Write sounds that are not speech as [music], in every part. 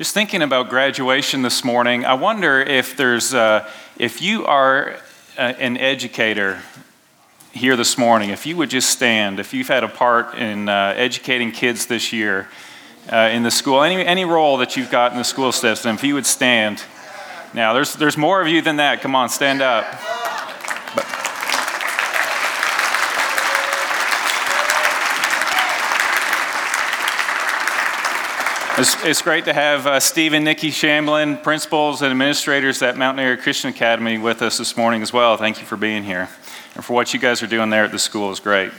Just thinking about graduation this morning, I wonder if there's, uh, if you are uh, an educator here this morning, if you would just stand, if you've had a part in uh, educating kids this year uh, in the school, any, any role that you've got in the school system, if you would stand. Now, there's, there's more of you than that. Come on, stand up. It's, it's, great to have uh, Steve and Nikki Shamblin, principals and administrators at Mountain Area Christian Academy, with us this morning as well. Thank you for being here. And for what you guys are doing there at the school is great.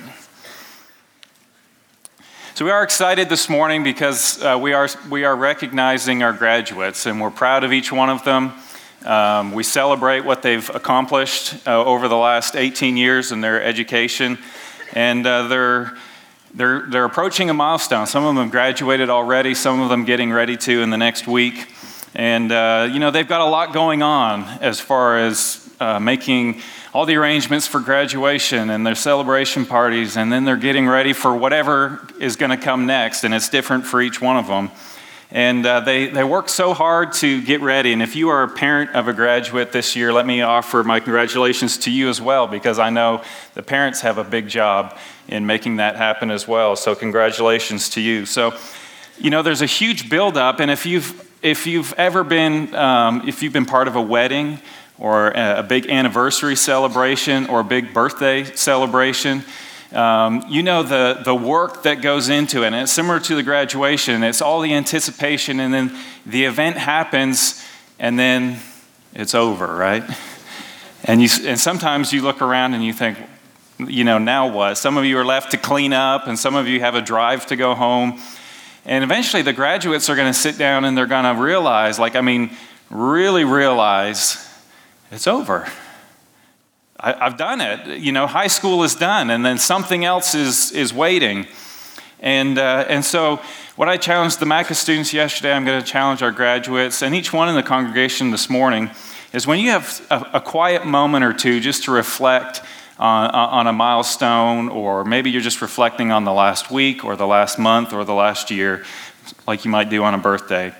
So, we are excited this morning because uh, we, are, we are recognizing our graduates, and we're proud of each one of them. Um, we celebrate what they've accomplished uh, over the last 18 years in their education, and uh, they're they're, they're approaching a milestone. Some of them graduated already, some of them getting ready to in the next week. And, uh, you know, they've got a lot going on as far as uh, making all the arrangements for graduation and their celebration parties, and then they're getting ready for whatever is going to come next, and it's different for each one of them. And uh, they, they work so hard to get ready. And if you are a parent of a graduate this year, let me offer my congratulations to you as well, because I know the parents have a big job in making that happen as well. So, congratulations to you. So, you know, there's a huge buildup, and if you've if you've ever been um, if you've been part of a wedding or a big anniversary celebration or a big birthday celebration, um, you know the, the work that goes into it. And it's similar to the graduation. It's all the anticipation, and then the event happens, and then it's over, right? And, you, and sometimes you look around and you think, you know, now what? Some of you are left to clean up, and some of you have a drive to go home. And eventually the graduates are going to sit down and they're going to realize, like, I mean, really realize it's over. I, have done it. You know, high school is done, and then something else is, is waiting. And, uh, and so, what I challenged the MACA students yesterday, I'm going to challenge our graduates and each one in the congregation this morning is when you have a, a quiet moment or two just to reflect on, on a milestone, or maybe you're just reflecting on the last week or the last month or the last year, like you might do on a birthday.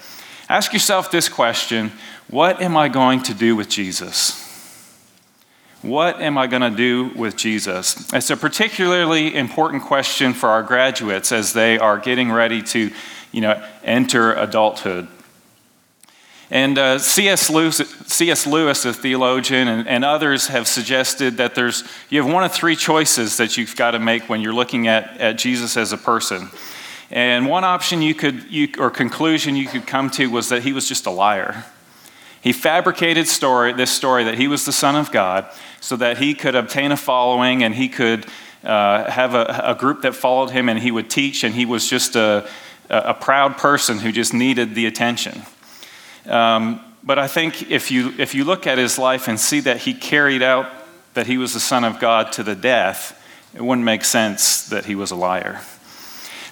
Ask yourself this question What am I going to do with Jesus? What am I going to do with Jesus? It's a particularly important question for our graduates as they are getting ready to, you know, enter adulthood. And uh, C.S. Lewis, C.S. Lewis, a theologian, and, and, others have suggested that there's, you have one of three choices that you've got to make when you're looking at, at Jesus as a person. And one option you could, you, or conclusion you could come to was that he was just a liar. He fabricated story, this story that he was the Son of God so that he could obtain a following and he could uh, have a, a, group that followed him and he would teach, and he was just a, a proud person who just needed the attention. Um, but I think if you, if you look at his life and see that he carried out that he was the Son of God to the death, it wouldn't make sense that he was a liar.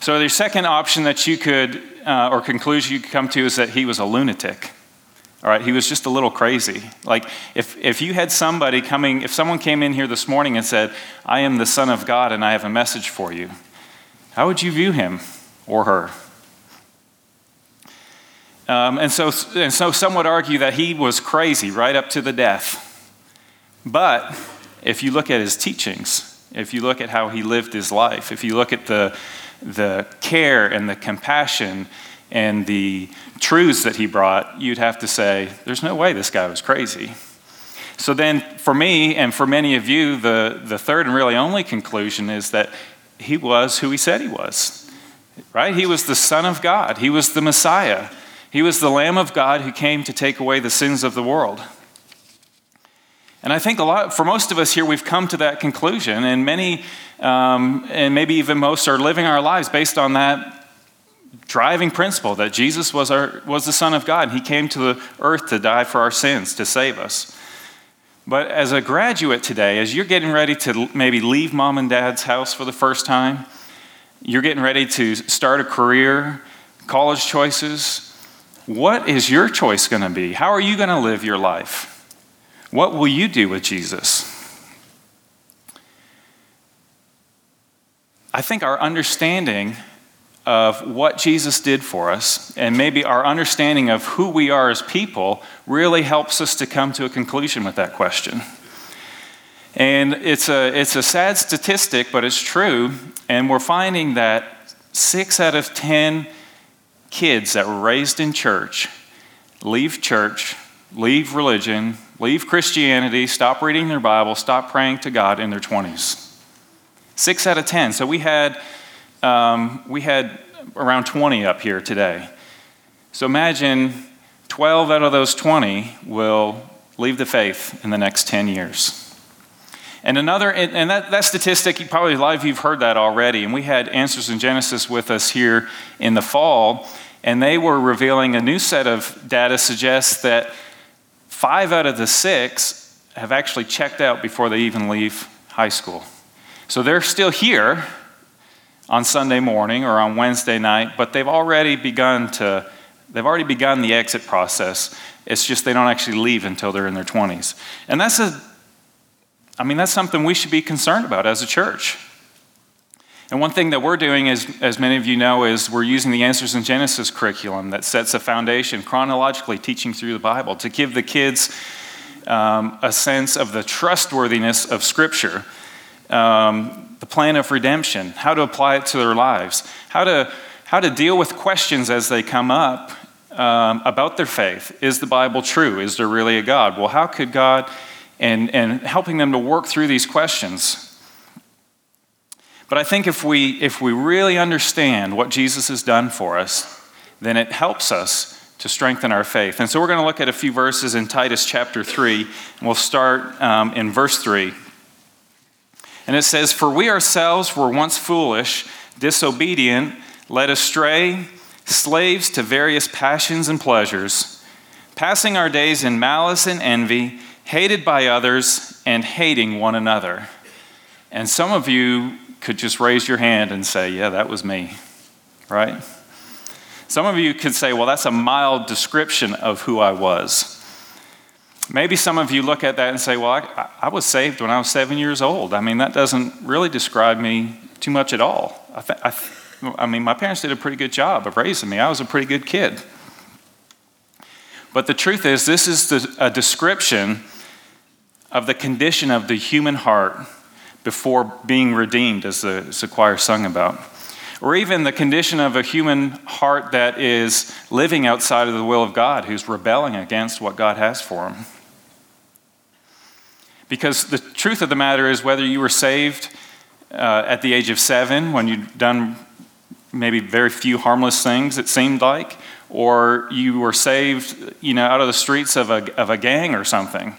So the second option that you could, uh, or conclusion you could come to, is that he was a lunatic. All right, he was just a little crazy. Like, if, if you had somebody coming, if someone came in here this morning and said, I am the Son of God and I have a message for you, how would you view him or her? Um, and, so, and so some would argue that he was crazy right up to the death. But if you look at his teachings, if you look at how he lived his life, if you look at the, the care and the compassion and the truths that he brought, you'd have to say, there's no way this guy was crazy. So then, for me and for many of you, the, the third and really only conclusion is that he was who he said he was, right? He was the Son of God, he was the Messiah, he was the Lamb of God who came to take away the sins of the world. And I think a lot, for most of us here, we've come to that conclusion, and many, um, and maybe even most, are living our lives based on that driving principle that Jesus was, our, was the Son of God. And He came to the earth to die for our sins, to save us. But as a graduate today, as you're getting ready to maybe leave mom and dad's house for the first time, you're getting ready to start a career, college choices, what is your choice going to be? How are you going to live your life? What will you do with Jesus? I think our understanding of what Jesus did for us, and maybe our understanding of who we are as people really helps us to come to a conclusion with that question. And it's a, it's a sad statistic, but it's true. And we're finding that six out of 10 kids that were raised in church leave church, leave religion, leave Christianity, stop reading their Bible, stop praying to God in their 20s. Six out of 10. So we had, um, we had around 20 up here today. So imagine 12 out of those 20 will leave the faith in the next 10 years. And another, and that, that statistic, probably a lot of you have heard that already. And we had Answers in Genesis with us here in the fall, and they were revealing a new set of data suggests that five out of the six have actually checked out before they even leave high school. So they're still here on Sunday morning or on Wednesday night, but they've already begun to they've already begun the exit process. It's just they don't actually leave until they're in their 20s. And that's a I mean that's something we should be concerned about as a church. And one thing that we're doing, is, as many of you know, is we're using the Answers in Genesis curriculum that sets a foundation, chronologically teaching through the Bible, to give the kids um, a sense of the trustworthiness of Scripture, um, the plan of redemption, how to apply it to their lives, how to, how to deal with questions as they come up um, about their faith. Is the Bible true? Is there really a God? Well, how could God, and, and helping them to work through these questions but I think if we, if we really understand what Jesus has done for us, then it helps us to strengthen our faith. And so we're going to look at a few verses in Titus chapter 3, and we'll start um, in verse 3. And it says, For we ourselves were once foolish, disobedient, led astray, slaves to various passions and pleasures, passing our days in malice and envy, hated by others, and hating one another. And some of you could just raise your hand and say, Yeah, that was me, right? Some of you could say, Well, that's a mild description of who I was. Maybe some of you look at that and say, Well, I, I was saved when I was seven years old. I mean, that doesn't really describe me too much at all. I, th- I, th- I mean, my parents did a pretty good job of raising me, I was a pretty good kid. But the truth is, this is the, a description of the condition of the human heart before being redeemed, as the, as the choir sung about. Or even the condition of a human heart that is living outside of the will of God, who's rebelling against what God has for him. Because the truth of the matter is, whether you were saved uh, at the age of seven, when you'd done maybe very few harmless things, it seemed like, or you were saved, you know, out of the streets of a, of a gang or something,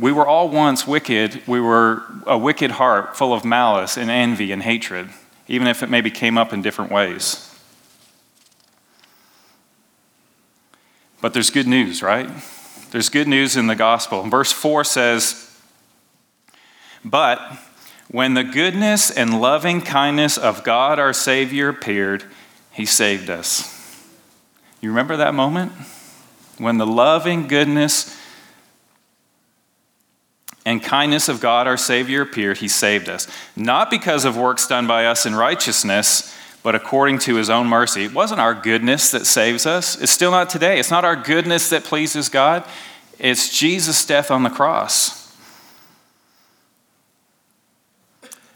we were all once wicked. We were a wicked heart full of malice and envy and hatred, even if it maybe came up in different ways. But there's good news, right? There's good news in the gospel. Verse 4 says, But when the goodness and loving kindness of God our Savior appeared, he saved us. You remember that moment? When the loving goodness and kindness of God our Savior appeared, he saved us. Not because of works done by us in righteousness, but according to his own mercy. It wasn't our goodness that saves us. It's still not today. It's not our goodness that pleases God. It's Jesus' death on the cross.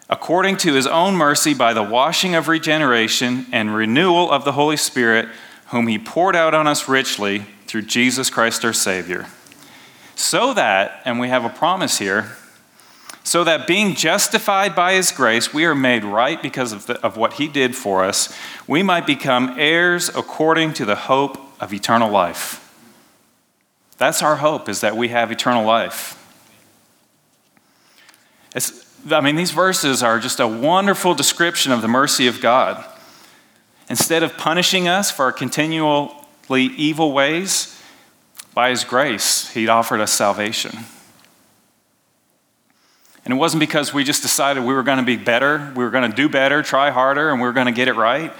According to his own mercy, by the washing of regeneration and renewal of the Holy Spirit, whom he poured out on us richly through Jesus Christ our Savior so that, and we have a promise here, so that being justified by his grace, we are made right because of, the, of what he did for us, we might become heirs according to the hope of eternal life. That's our hope, is that we have eternal life. It's, I mean, these verses are just a wonderful description of the mercy of God. Instead of punishing us for our continually evil ways, by His grace, He'd offered us salvation. And it wasn't because we just decided we were going to be better, we were going to do better, try harder, and we were going to get it right.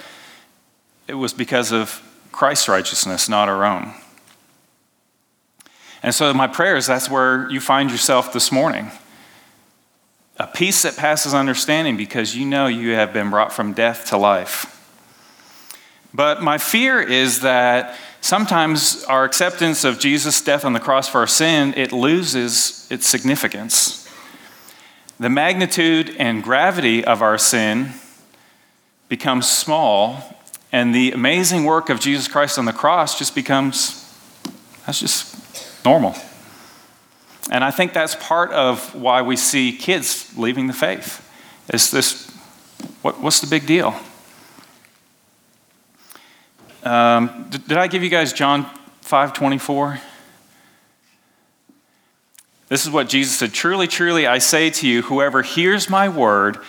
It was because of Christ's righteousness, not our own. And so, my prayer is that's where you find yourself this morning. a peace that passes understanding because you know you have been brought from death to life. But my fear is that sometimes our acceptance of Jesus' death on the cross for our sin, it loses its significance. The magnitude and gravity of our sin becomes small, and the amazing work of Jesus Christ on the cross just becomes that's just normal. And I think that's part of why we see kids leaving the faith. Is this what, what's the big deal? Um, did, did I give you guys John 5 24? This is what Jesus said Truly, truly, I say to you, whoever hears my word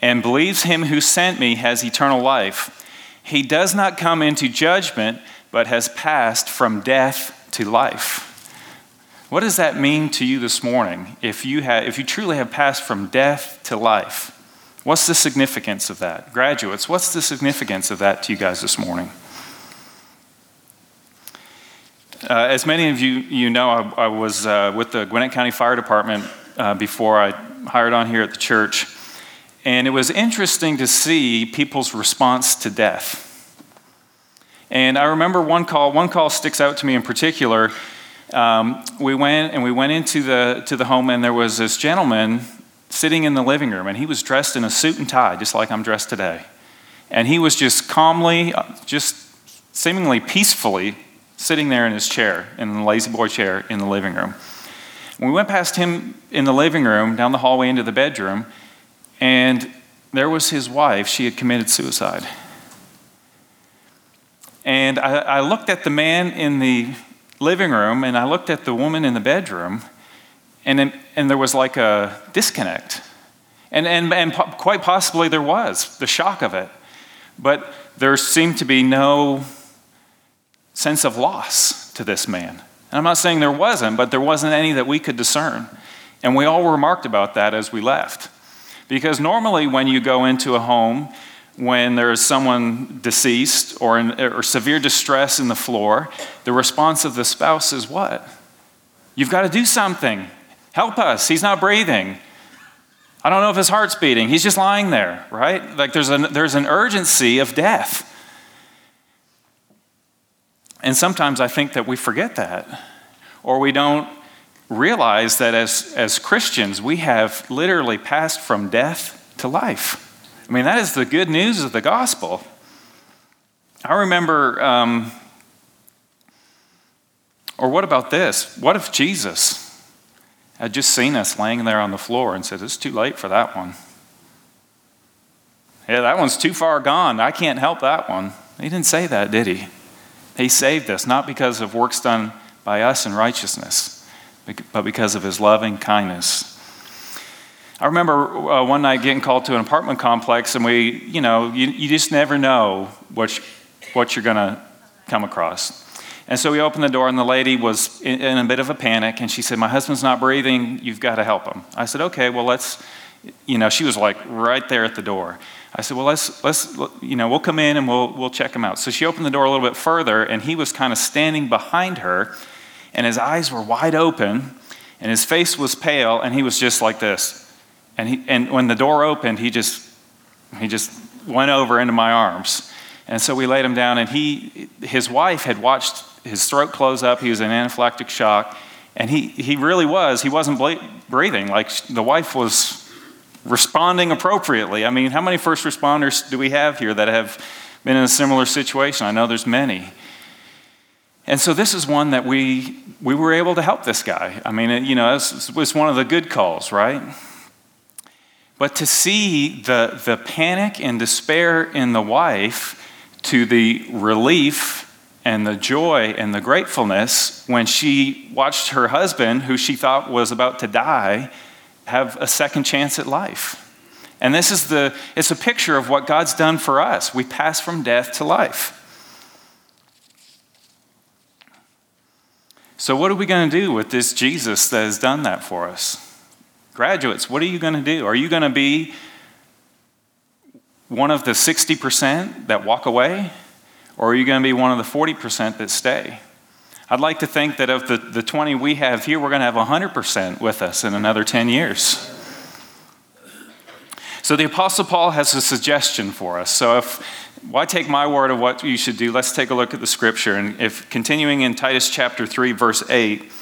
and believes him who sent me has eternal life. He does not come into judgment, but has passed from death to life. What does that mean to you this morning if you, have, if you truly have passed from death to life? What's the significance of that? Graduates, what's the significance of that to you guys this morning? Uh, as many of you, you know, I, I was uh, with the Gwinnett County Fire Department uh, before I hired on here at the church. And it was interesting to see people's response to death. And I remember one call, one call sticks out to me in particular. Um, we went and we went into the, to the home, and there was this gentleman sitting in the living room, and he was dressed in a suit and tie, just like I'm dressed today. And he was just calmly, uh, just seemingly peacefully sitting there in his chair, in the La-Z-Boy chair in the living room. we went past him in the living room, down the hallway into the bedroom, and there was his wife. She had committed suicide. And I, I looked at the man in the living room and I looked at the woman in the bedroom, and, and there was like a disconnect. And, and, and quite possibly there was, the shock of it. But there seemed to be no sense of loss to this man. And I'm not saying there wasn't, but there wasn't any that we could discern. And we all remarked about that as we left. Because normally, when you go into a home, when there is someone deceased or, in, or severe distress in the floor, the response of the spouse is what? You've got to do something. Help us. He's not breathing. I don't know if his heart's beating. He's just lying there, right? Like there's an, there's an urgency of death. And sometimes I think that we forget that, or we don't realize that as, as Christians, we have literally passed from death to life. I mean, that is the good news of the gospel. I remember, um, or what about this? What if Jesus had just seen us laying there on the floor and said, It's too late for that one? Yeah, that one's too far gone. I can't help that one. He didn't say that, did he? He saved us, not because of works done by us in righteousness, but because of his loving kindness. I remember uh, one night getting called to an apartment complex, and we, you know, you, you just never know what, you, what you're going to come across. And so we opened the door, and the lady was in, in, a bit of a panic, and she said, My husband's not breathing. You've got to help him. I said, Okay, well, let's, you know, she was like right there at the door. I said, well, let's, let's, you know, we'll come in and we'll, we'll check him out. So she opened the door a little bit further, and he was kind of standing behind her, and his eyes were wide open, and his face was pale, and he was just like this. And, he, and when the door opened, he just, he just went over into my arms. And so we laid him down, and he, his wife had watched his throat close up. He was in anaphylactic shock. And he, he really was, he wasn't breathing. Like the wife was responding appropriately. I mean, how many first responders do we have here that have been in a similar situation? I know there's many. And so this is one that we we were able to help this guy. I mean, it, you know, it was one of the good calls, right? But to see the, the panic and despair in the wife to the relief and the joy and the gratefulness when she watched her husband, who she thought was about to die, have a second chance at life. And this is the, it's a picture of what God's done for us. We pass from death to life. So, what are we going to do with this Jesus that has done that for us? Graduates, what are you going to do? Are you going to be one of the 60% that walk away? Or are you going to be one of the 40% that stay? I'd like to think that of the, the 20 we have here, we're going to have 100% with us in another 10 years. So the Apostle Paul has a suggestion for us. So if why take my word of what you should do? Let's take a look at the scripture. And if continuing in Titus chapter 3, verse 8,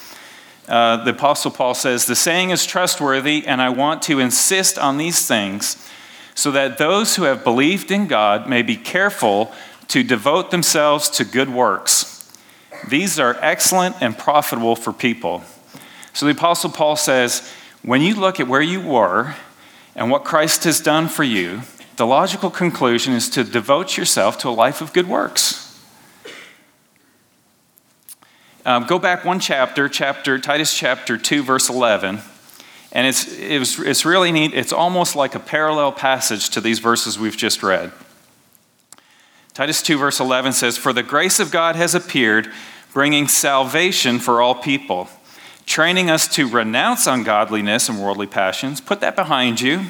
uh, the Apostle Paul says, The saying is trustworthy, and I want to insist on these things so that those who have believed in God may be careful to devote themselves to good works. These are excellent and profitable for people. So the Apostle Paul says, when you look at where you were and what Christ has done for you, the logical conclusion is to devote yourself to a life of good works. Um, go back one chapter, chapter Titus chapter 2, verse 11. And it's, it was, it's really neat. It's almost like a parallel passage to these verses we've just read. Titus 2, verse 11 says, For the grace of God has appeared, bringing salvation for all people, training us to renounce ungodliness and worldly passions, put that behind you,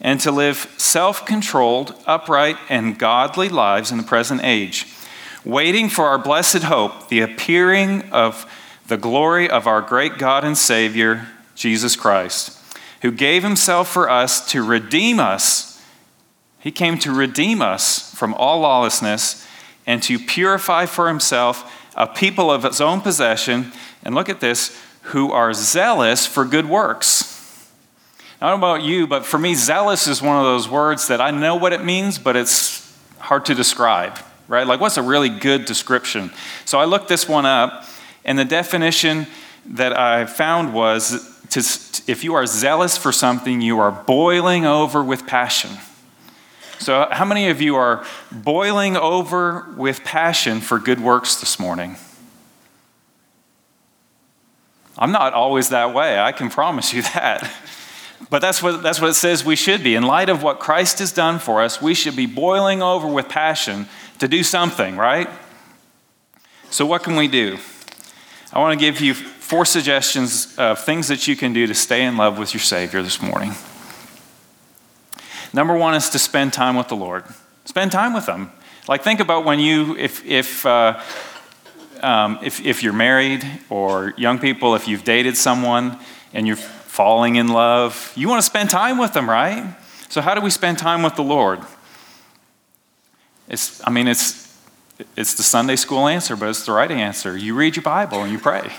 and to live self controlled, upright, and godly lives in the present age, waiting for our blessed hope, the appearing of the glory of our great God and Savior, Jesus Christ, who gave himself for us to redeem us he came to redeem us from all lawlessness and to purify for himself a people of his own possession. And look at this who are zealous for good works. I don't know about you, but for me, zealous is one of those words that I know what it means, but it's hard to describe, right? Like, what's a really good description? So I looked this one up, and the definition that I found was to, if you are zealous for something, you are boiling over with passion. So, how many of you are boiling over with passion for good works this morning? I'm not always that way, I can promise you [laughs] that. But that's what, that's what it says we should be. In light of what Christ has done for us, we should be boiling over with passion to do something, right? So, what can we do? I want to give you four suggestions of things that you can do to stay in love with your Savior this morning. Number one is to spend time with the Lord. Spend time with Him. Like, think about when you, if, if, uh, um, if, if you're married or young people, if you've dated someone and you're falling in love, you want to spend time with them, right? So, how do we spend time with the Lord? It's, I mean, it's, it's the Sunday school answer, but it's the right answer. You read your Bible and you pray.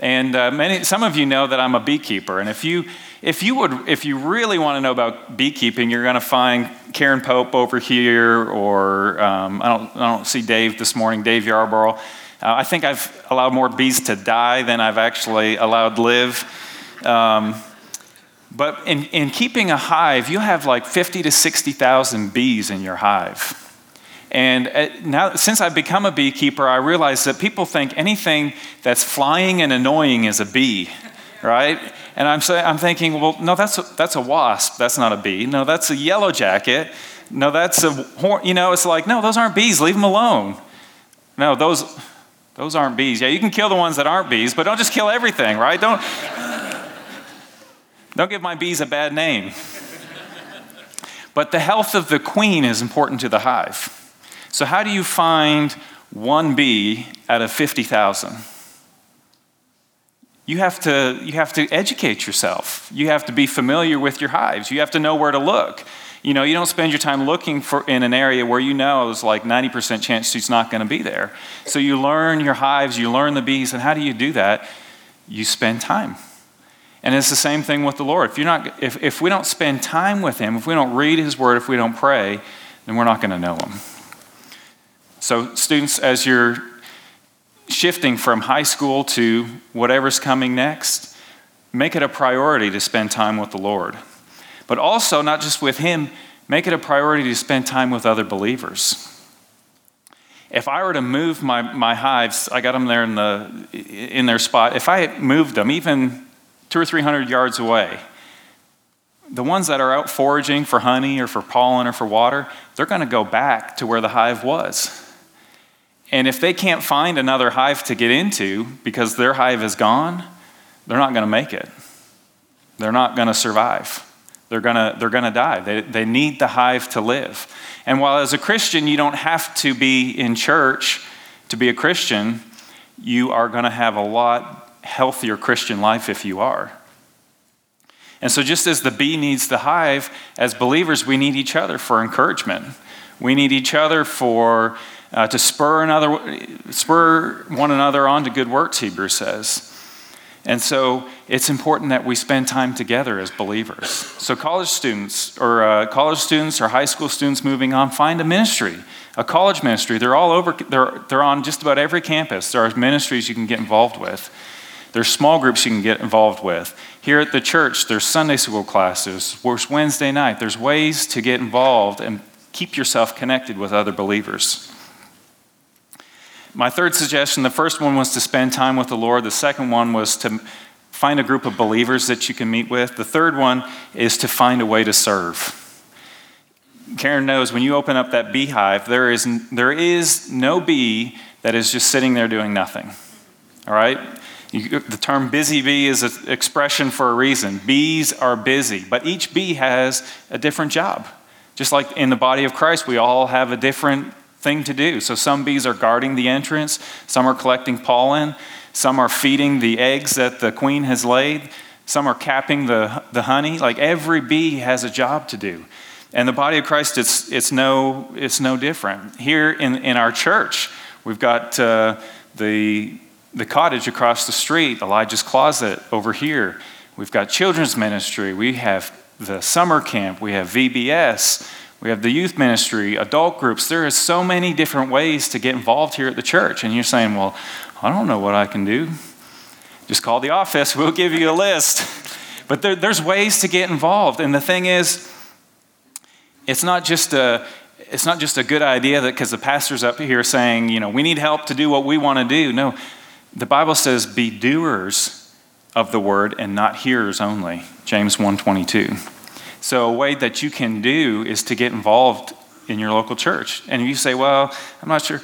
And uh, many, some of you know that I'm a beekeeper, and if you if you would, if you really want to know about beekeeping, you're going to find Karen Pope over here, or um, I don't, I don't see Dave this morning, Dave Yarborough. Uh, I think I've allowed more bees to die than I've actually allowed live. Um, but in, in keeping a hive, you have like 50 to 60,000 bees in your hive. And uh, now, since I've become a beekeeper, I realize that people think anything that's flying and annoying is a bee, right? And I'm, say, I'm thinking, well, no, that's a, that's a wasp. That's not a bee. No, that's a yellow jacket. No, that's a horn. You know, it's like, no, those aren't bees. Leave them alone. No, those, those aren't bees. Yeah, you can kill the ones that aren't bees, but don't just kill everything, right? Don't, don't give my bees a bad name. But the health of the queen is important to the hive. So, how do you find one bee out of 50,000? You have, to, you have to educate yourself. You have to be familiar with your hives. You have to know where to look. You know, you don't spend your time looking for in an area where you know it's like 90% chance she's not going to be there. So you learn your hives, you learn the bees, and how do you do that? You spend time. And it's the same thing with the Lord. If, you're not, if, if we don't spend time with Him, if we don't read His Word, if we don't pray, then we're not going to know Him. So, students, as you're shifting from high school to whatever's coming next, make it a priority to spend time with the Lord. But also, not just with Him, make it a priority to spend time with other believers. If I were to move my, my hives, I got them there in, the, in their spot. If I moved them even two or three hundred yards away, the ones that are out foraging for honey or for pollen or for water, they're going to go back to where the hive was. And if they can't find another hive to get into because their hive is gone, they're not going to make it. They're not going to survive. They're going to they're to die. They, they need the hive to live. And while as a Christian, you don't have to be in church to be a Christian, you are going to have a lot healthier Christian life if you are. And so, just as the bee needs the hive, as believers, we need each other for encouragement. We need each other for uh, to spur another, spur one another on to good works. Hebrews says. And so it's important that we spend time together as believers. So college students or uh, college students or high school students moving on, find a ministry, a college ministry. They're all over. They're they're on just about every campus. There are ministries you can get involved with. There's small groups you can get involved with. Here at the church, there's Sunday school classes. There's Wednesday night. There's ways to get involved and keep yourself connected with other believers. My third suggestion the first one was to spend time with the Lord, the second one was to find a group of believers that you can meet with. The third one is to find a way to serve. Karen knows when you open up that beehive, there is, there is no bee that is just sitting there doing nothing. All right? You, the term busy bee is an expression for a reason. Bees are busy, but each bee has a different job. Just like in the body of Christ, we all have a different thing to do. So some bees are guarding the entrance, some are collecting pollen, some are feeding the eggs that the queen has laid, some are capping the, the honey. Like every bee has a job to do. And the body of Christ, it's, it's, no, it's no different. Here in, in our church, we've got uh, the, the cottage across the street, Elijah's Closet over here. We've got children's ministry. We have the summer camp. We have VBS. We have the youth ministry, adult groups. There are so many different ways to get involved here at the church. And you're saying, well, I don't know what I can do. Just call the office, [laughs] we'll give you a list. But there, there's ways to get involved. And the thing is, it's not just a, it's not just a good idea that because the pastor's up here are saying, you know, we need help to do what we want to do. No, the Bible says, be doers of the word and not hearers only. James 122. So, a way that you can do is to get involved in your local church. And you say, Well, I'm not sure.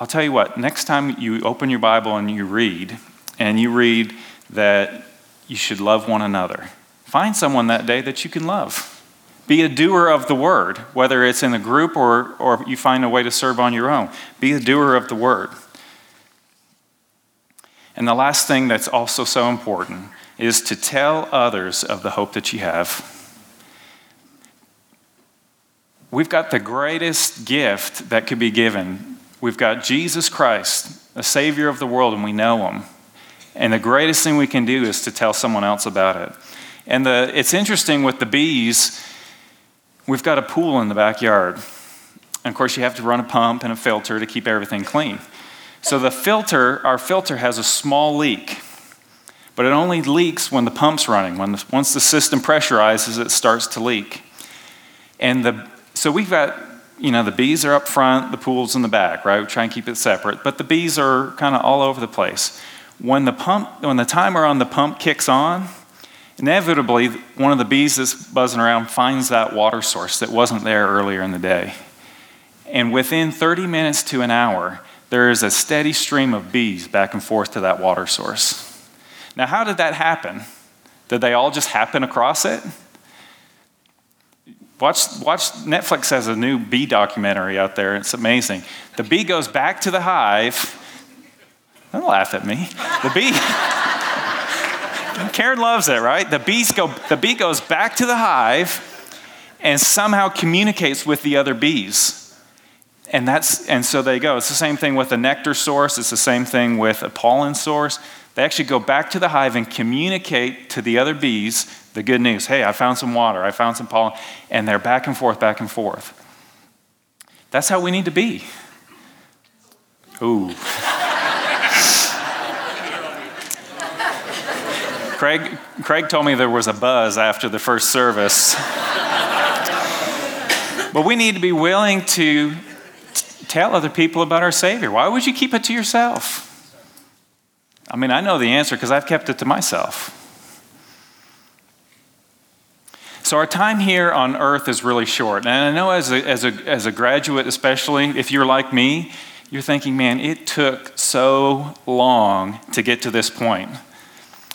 I'll tell you what, next time you open your Bible and you read, and you read that you should love one another, find someone that day that you can love. Be a doer of the word, whether it's in a group or, or you find a way to serve on your own. Be a doer of the word. And the last thing that's also so important is to tell others of the hope that you have. We've got the greatest gift that could be given. We've got Jesus Christ, the Savior of the world, and we know Him. And the greatest thing we can do is to tell someone else about it. And the, it's interesting with the bees, we've got a pool in the backyard. And of course, you have to run a pump and a filter to keep everything clean. So the filter, our filter has a small leak. But it only leaks when the pump's running. When the, once the system pressurizes, it starts to leak. And the, so we've got, you know, the bees are up front, the pool's in the back, right? We try and keep it separate. But the bees are kind of all over the place. When the pump, when the timer on the pump kicks on, inevitably one of the bees that's buzzing around finds that water source that wasn't there earlier in the day. And within 30 minutes to an hour, there is a steady stream of bees back and forth to that water source. Now, how did that happen? Did they all just happen across it? Watch, watch Netflix has a new bee documentary out there. It's amazing. The bee goes back to the hive. Don't laugh at me. The bee. [laughs] Karen loves it, right? The bees go. The bee goes back to the hive, and somehow communicates with the other bees and that's and so they go it's the same thing with a nectar source it's the same thing with a pollen source they actually go back to the hive and communicate to the other bees the good news. Hey, I found some water, I found some pollen, and they're back and forth, back and forth. That's how we need to be. Ooh. [laughs] Craig, Craig told me there was a buzz after the first service. but we need to be willing to t- tell other people about our Savior. Why would you keep it to yourself? I mean, I know the answer because I've kept it to myself. So, our time here on earth is really short. And I know as a, as, a, as a graduate, especially, if you're like me, you're thinking, man, it took so long to get to this point.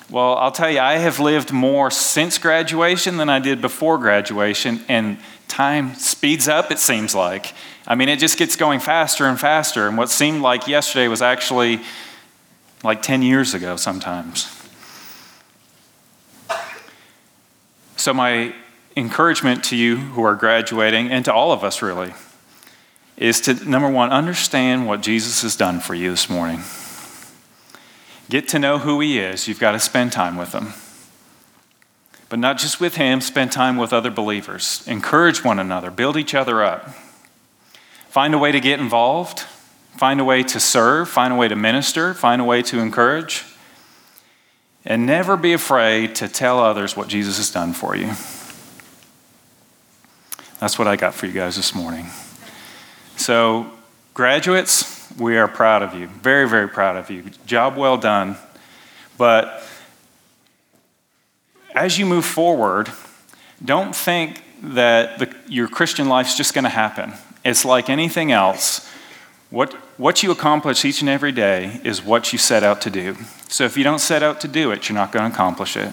Well, I'll tell you, I have lived more since graduation than I did before graduation, and time speeds up, it seems like. I mean, it just gets going faster and faster, and what seemed like yesterday was actually like 10 years ago sometimes. So, my encouragement to you who are graduating, and to all of us really, is to number one, understand what Jesus has done for you this morning. Get to know who he is. You've got to spend time with him. But not just with him, spend time with other believers. Encourage one another, build each other up. Find a way to get involved, find a way to serve, find a way to minister, find a way to encourage. And never be afraid to tell others what Jesus has done for you. That's what I got for you guys this morning. So, graduates, we are proud of you. Very, very proud of you. Job well done. But as you move forward, don't think that the, your Christian life's just going to happen. It's like anything else. What, what you accomplish each and every day is what you set out to do. So if you don't set out to do it, you're not going to accomplish it.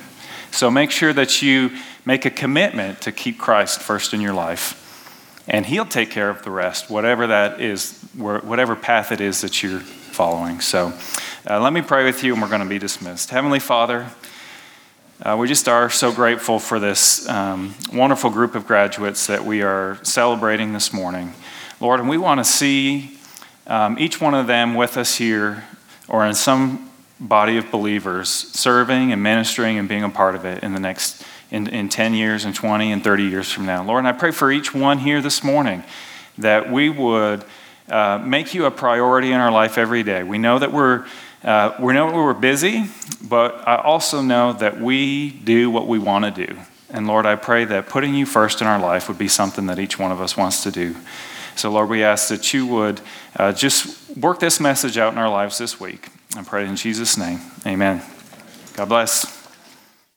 So make sure that you make a commitment to keep Christ first in your life. And He'll take care of the rest, whatever that is, whatever path it is that you're following. So uh, let me pray with you, and we're going to be dismissed. Heavenly Father, uh, we just are so grateful for this um, wonderful group of graduates that we are celebrating this morning. Lord, and we want to see um, each one of them with us here or in some body of believers serving and ministering and being a part of it in the next in, in 10 years and 20 and 30 years from now. Lord, and I pray for each one here this morning that we would uh, make you a priority in our life every day. We know that we're uh, we know we're busy, but I also know that we do what we want to do. And Lord, I pray that putting you first in our life would be something that each one of us wants to do. So, Lord, we ask that you would uh, just work this message out in our lives this week. I pray in Jesus' name. Amen. God bless.